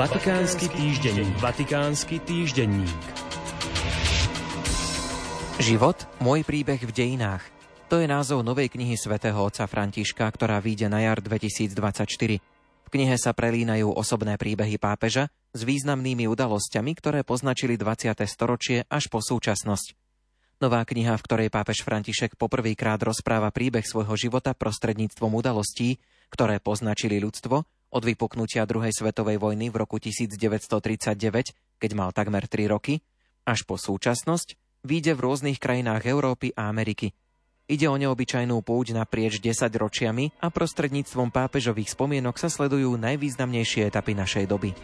Vatikánsky týždenník. Vatikánsky týždenník. Život, môj príbeh v dejinách. To je názov novej knihy svätého otca Františka, ktorá vyjde na jar 2024. V knihe sa prelínajú osobné príbehy pápeža s významnými udalosťami, ktoré poznačili 20. storočie až po súčasnosť. Nová kniha, v ktorej pápež František poprvýkrát rozpráva príbeh svojho života prostredníctvom udalostí, ktoré poznačili ľudstvo, od vypuknutia druhej svetovej vojny v roku 1939, keď mal takmer 3 roky, až po súčasnosť, vyjde v rôznych krajinách Európy a Ameriky. Ide o neobyčajnú púť naprieč 10 ročiami a prostredníctvom pápežových spomienok sa sledujú najvýznamnejšie etapy našej doby.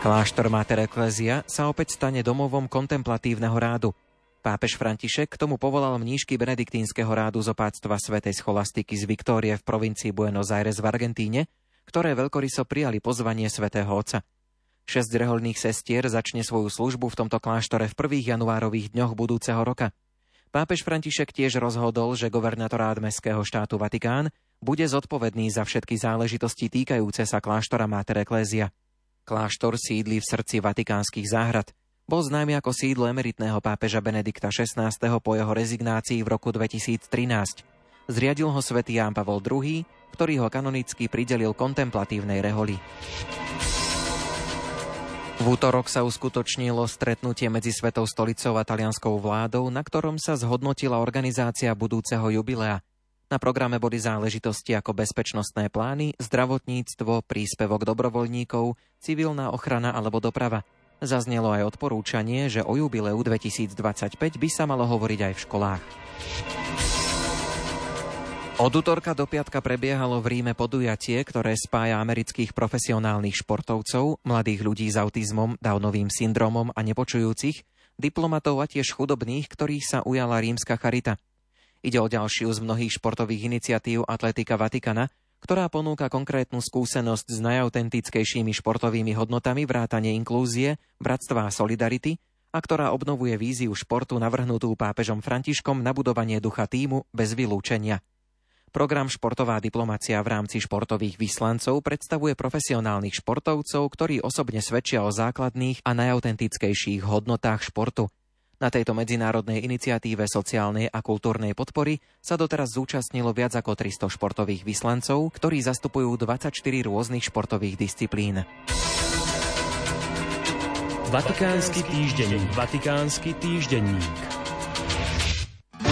Kláštor Mater Ecclesia sa opäť stane domovom kontemplatívneho rádu – Pápež František k tomu povolal mnížky benediktínskeho rádu zopáctva svätej scholastiky z Viktórie v provincii Buenos Aires v Argentíne, ktoré veľkoryso prijali pozvanie svätého Otca. Šesť reholných sestier začne svoju službu v tomto kláštore v prvých januárových dňoch budúceho roka. Pápež František tiež rozhodol, že governatorát Mestského štátu Vatikán bude zodpovedný za všetky záležitosti týkajúce sa kláštora Mater Ecclesia. Kláštor sídli v srdci vatikánskych záhrad – bol známy ako sídlo emeritného pápeža Benedikta XVI. po jeho rezignácii v roku 2013. Zriadil ho svätý Ján Pavol II, ktorý ho kanonicky pridelil kontemplatívnej reholi. V útorok sa uskutočnilo stretnutie medzi Svetou stolicou a talianskou vládou, na ktorom sa zhodnotila organizácia budúceho jubilea. Na programe boli záležitosti ako bezpečnostné plány, zdravotníctvo, príspevok dobrovoľníkov, civilná ochrana alebo doprava – Zaznelo aj odporúčanie, že o jubileu 2025 by sa malo hovoriť aj v školách. Od útorka do piatka prebiehalo v Ríme podujatie, ktoré spája amerických profesionálnych športovcov, mladých ľudí s autizmom, Downovým syndromom a nepočujúcich, diplomatov a tiež chudobných, ktorých sa ujala rímska charita. Ide o ďalšiu z mnohých športových iniciatív Atletika Vatikana, ktorá ponúka konkrétnu skúsenosť s najautentickejšími športovými hodnotami vrátane inklúzie, bratstva a solidarity a ktorá obnovuje víziu športu navrhnutú pápežom Františkom na budovanie ducha týmu bez vylúčenia. Program Športová diplomacia v rámci športových vyslancov predstavuje profesionálnych športovcov, ktorí osobne svedčia o základných a najautentickejších hodnotách športu – na tejto medzinárodnej iniciatíve sociálnej a kultúrnej podpory sa doteraz zúčastnilo viac ako 300 športových vyslancov, ktorí zastupujú 24 rôznych športových disciplín. Vatikánsky týždenník. Vatikánsky týždenník.